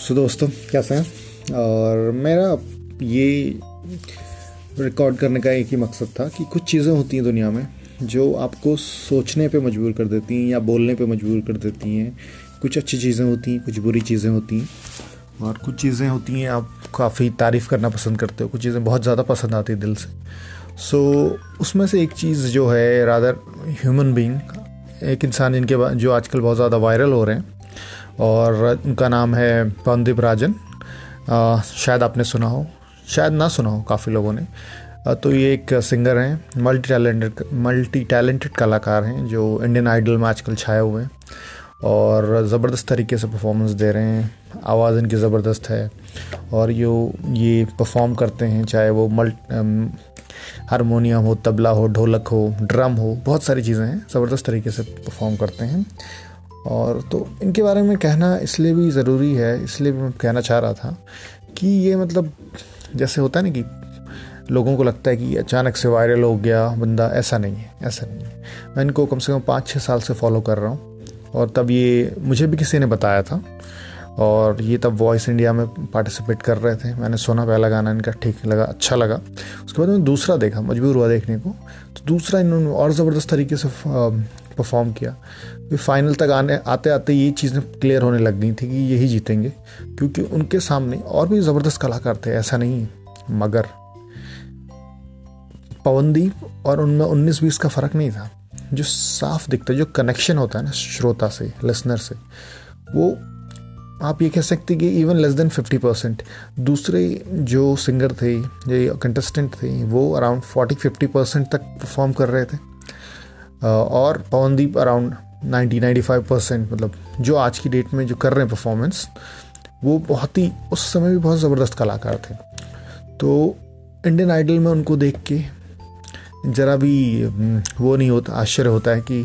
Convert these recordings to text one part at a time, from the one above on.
सो दोस्तों कैसे हैं और मेरा ये रिकॉर्ड करने का एक ही मकसद था कि कुछ चीज़ें होती हैं दुनिया में जो आपको सोचने पे मजबूर कर देती हैं या बोलने पे मजबूर कर देती हैं। कुछ अच्छी चीज़ें होती हैं कुछ बुरी चीज़ें होती हैं। और कुछ चीज़ें होती हैं आप काफ़ी तारीफ़ करना पसंद करते हो कुछ चीज़ें बहुत ज़्यादा पसंद आती है दिल से। सो so, उसमें से एक चीज़ जो है रादर ह्यूमन बींग एक इंसान जिनके जो आजकल बहुत ज़्यादा वायरल हो रहे हैं और उनका नाम है पवनदीप राजन। आ, शायद आपने सुना हो। शायद ना सुना हो काफ़ी लोगों ने। आ, तो ये एक सिंगर हैं मल्टी टैलेंटेड मल्टी टैलेंटेड कलाकार हैं जो इंडियन आइडल में आजकल छाए हुए हैं। और ज़बरदस्त तरीके से परफॉर्मेंस दे रहे हैं। आवाज़ इनकी ज़बरदस्त है। और यो ये परफॉर्म करते हैं चाहे वो मल्ट हारमोनियम हो तबला हो ढोलक हो ड्रम हो बहुत सारी चीज़ें हैं ज़बरदस्त तरीके से परफॉर्म करते हैं। और तो इनके बारे में कहना इसलिए भी ज़रूरी है, इसलिए भी मैं कहना चाह रहा था कि ये मतलब जैसे होता है ना कि लोगों को लगता है कि अचानक से वायरल हो गया बंदा, ऐसा नहीं है, ऐसा नहीं है। मैं इनको कम से कम पाँच छः साल से फॉलो कर रहा हूँ और तब ये मुझे भी किसी ने बताया था और ये तब वॉइस इंडिया में पार्टिसिपेट कर रहे थे। मैंने सुना पहला गाना इनका, ठीक लगा अच्छा लगा। उसके बाद मैंने दूसरा देखा, मजबूर हुआ देखने को। तो दूसरा इन्होंने और ज़बरदस्त तरीके से परफॉर्म किया। फाइनल तक आने आते आते ये चीज़ें क्लियर होने लग गई थी कि यही जीतेंगे, क्योंकि उनके सामने और भी ज़बरदस्त कलाकार थे, ऐसा नहीं है। मगर पवनदीप और उनमें उन्नीस बीस का फ़र्क नहीं था। जो साफ़ दिखता जो कनेक्शन होता है ना, श्रोता से लिसनर से, वो आप ये कह सकते कि even less than fifty percent दूसरे जो सिंगर थे, या कंटेस्टेंट थे, वो अराउंड फोर्टी फिफ्टी परसेंट तक परफॉर्म कर रहे थे। और Pawandeep around ninety ninety five percent मतलब जो आज की डेट में जो कर रहे हैं परफॉर्मेंस वो बहुत ही, उस समय भी बहुत ज़बरदस्त कलाकार थे। तो इंडियन आइडल में उनको देख के ज़रा भी वो नहीं होता, आश्चर्य होता है कि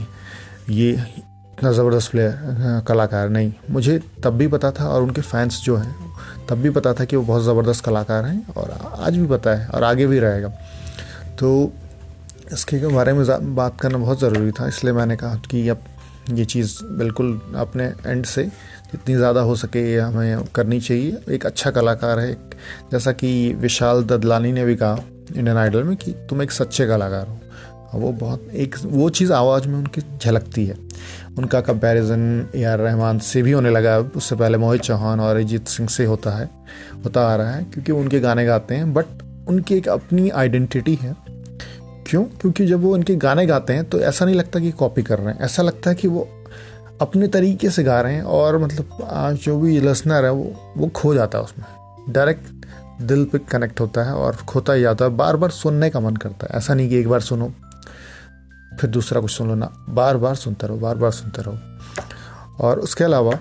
ये इतना ज़बरदस्त प्लेयर कलाकार नहीं। मुझे तब भी पता था और उनके फैंस जो हैं, तब भी पता था कि वो बहुत ज़बरदस्त कलाकार हैं और आज भी पता है और आगे भी रहेगा। तो इसके बारे में बात करना बहुत ज़रूरी था, इसलिए मैंने कहा कि अब ये चीज़ बिल्कुल अपने एंड से जितनी ज़्यादा हो सके ये हमें करनी चाहिए। एक अच्छा कलाकार है जैसा कि विशाल ददलानी ने भी कहा इंडियन आइडल में कि तुम एक सच्चे कलाकार हो। वो बहुत एक वो चीज़ आवाज़ में उनकी झलकती है। उनका कंपैरिजन ए आर रहमान से भी होने लगा उससे पहले मोहित चौहान और अरिजीत सिंह से होता है, होता आ रहा है, क्योंकि उनके गाने गाते हैं बट उनकी एक अपनी आइडेंटिटी है। क्यों? क्योंकि जब वो उनके गाने गाते हैं तो ऐसा नहीं लगता कि कॉपी कर रहे हैं। ऐसा लगता है कि वो अपने तरीके से गा रहे हैं और मतलब जो भी लिसनर है, वो वो खो जाता है उसमें। डायरेक्ट दिल पे कनेक्ट होता है और खोता ही जाता है। बार बार सुनने का मन करता है। ऐसा नहीं कि एक बार सुनो, फिर दूसरा कुछ सुन लो ना। बार बार सुनते रहो बार बार सुनते रहो। और उसके अलावा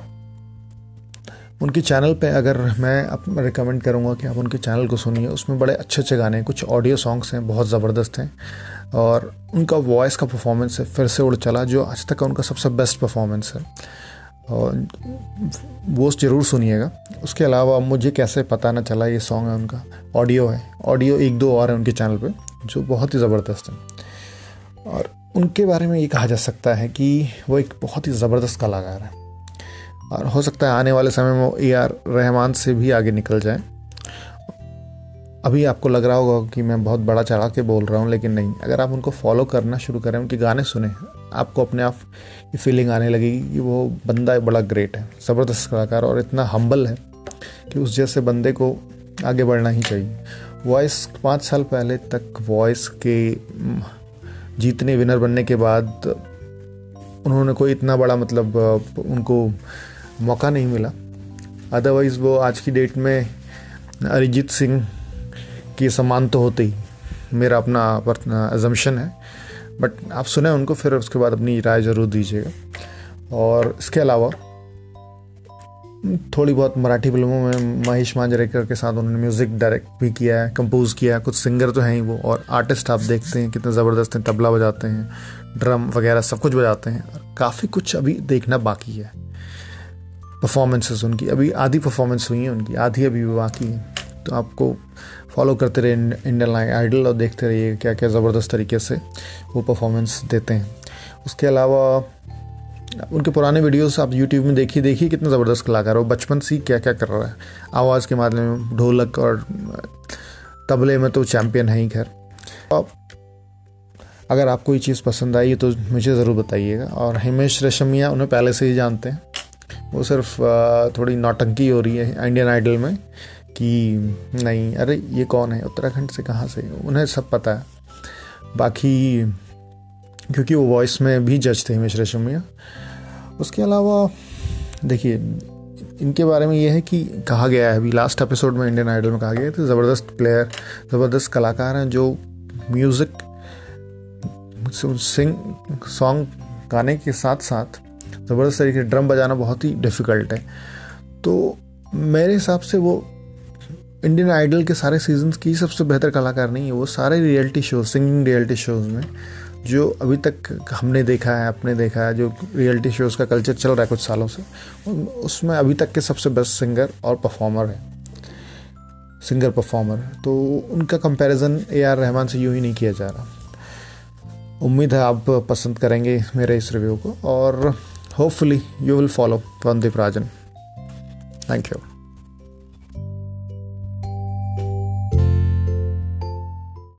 उनके चैनल पे अगर मैं रिकमेंड करूँगा कि आप उनके चैनल को सुनिए, उसमें बड़े अच्छे अच्छे गाने कुछ ऑडियो सॉन्ग्स हैं, बहुत ज़बरदस्त हैं, और उनका वॉइस का परफॉर्मेंस है, फिर से उड़ चला, जो आज तक का उनका सबसे बेस्ट परफॉर्मेंस है। और वो ज़रूर सुनिएगा। उसके अलावा मुझे कैसे पता ना चला ये सॉन्ग है उनका ऑडियो है। ऑडियो एक दो और है उनके चैनल पे, जो बहुत ही ज़बरदस्त है। और उनके बारे में ये कहा जा सकता है कि वो एक बहुत ही ज़बरदस्त कलाकार है। और हो सकता है आने वाले समय में ए आर रहमान से भी आगे निकल जाए। अभी आपको लग रहा होगा कि मैं बहुत बड़ा चढ़ा के बोल रहा हूँ, लेकिन नहीं। अगर आप उनको फॉलो करना शुरू करें, उनके गाने सुने, आपको अपने आप ये फीलिंग आने लगेगी कि वो बंदा बड़ा ग्रेट है, ज़बरदस्त कलाकार और इतना हम्बल है कि उस जैसे बंदे को आगे बढ़ना ही चाहिए। वॉइस पाँच साल पहले तक वॉइस के जीतने विनर बनने के बाद उन्होंने कोई इतना बड़ा मतलब उनको मौका नहीं मिला। अदरवाइज़ वो आज की डेट में अरिजीत सिंह की समान तो होते ही मेरा अपना एजम्पन है। बट आप सुने उनको, फिर उसके बाद अपनी राय ज़रूर दीजिएगा। और इसके अलावा थोड़ी बहुत मराठी फ़िल्मों में महेश मांजरेकर के साथ उन्होंने म्यूज़िक डायरेक्ट भी किया है कंपोज किया है। कुछ सिंगर तो हैं ही वो, और आर्टिस्ट आप देखते हैं, कितने ज़बरदस्त हैं, तबला बजाते हैं ड्रम वगैरह सब कुछ बजाते हैं। काफ़ी कुछ अभी देखना बाकी है। परफॉर्मेंसेस उनकी। अभी आधी परफॉर्मेंस हुई है उनकी, आधी अभी भी बाकी है। तो आपको फॉलो करते रहे इंडियन आइडल और देखते रहिए क्या क्या ज़बरदस्त तरीके से वो परफॉर्मेंस देते हैं। उसके अलावा, उनके पुराने वीडियोस आप यूट्यूब में देखिए देखिए कितना ज़बरदस्त कलाकार हो। बचपन से क्या क्या कर रहा है। आवाज़ के मामले में ढोलक और तबले में तो चैम्पियन है ही, खैर। अब अगर आपको ये चीज़ पसंद आई तो मुझे ज़रूर बताइएगा। और हिमेश रेशमिया उन्हें पहले से ही जानते हैं। वो सिर्फ़ थोड़ी नौटंकी हो रही है इंडियन आइडल में कि नहीं, अरे ये कौन है? उत्तराखंड से कहाँ से? उन्हें सब पता है। बाकी, क्योंकि वो वॉइस में भी जज थे हिमेश रेशमिया उसके अलावा, देखिए, इनके बारे में ये है कि कहा गया है, अभी लास्ट एपिसोड में इंडियन आइडल में कहा गया है ज़बरदस्त प्लेयर ज़बरदस्त कलाकार हैं जो म्यूज़िक सिंग सॉन्ग गाने के साथ साथ ज़बरदस्त तरीके से ड्रम बजाना बहुत ही डिफ़िकल्ट है। तो मेरे हिसाब से वो इंडियन आइडल के सारे सीजन्स की सबसे बेहतर कलाकार नहीं है, वो सारे reality show singing reality shows में, जो अभी तक हमने देखा है, आपने देखा है, जो रियलिटी शोज़ का कल्चर चल रहा है कुछ सालों से उसमें अभी तक के सबसे बेस्ट सिंगर और परफॉर्मर है। सिंगर परफॉर्मर तो उनका कंपैरिजन ए आर रहमान से यूँ ही नहीं किया जा रहा। उम्मीद है आप पसंद करेंगे मेरे इस रिव्यू को और hopefully you will follow Vande Prajan. Thank you.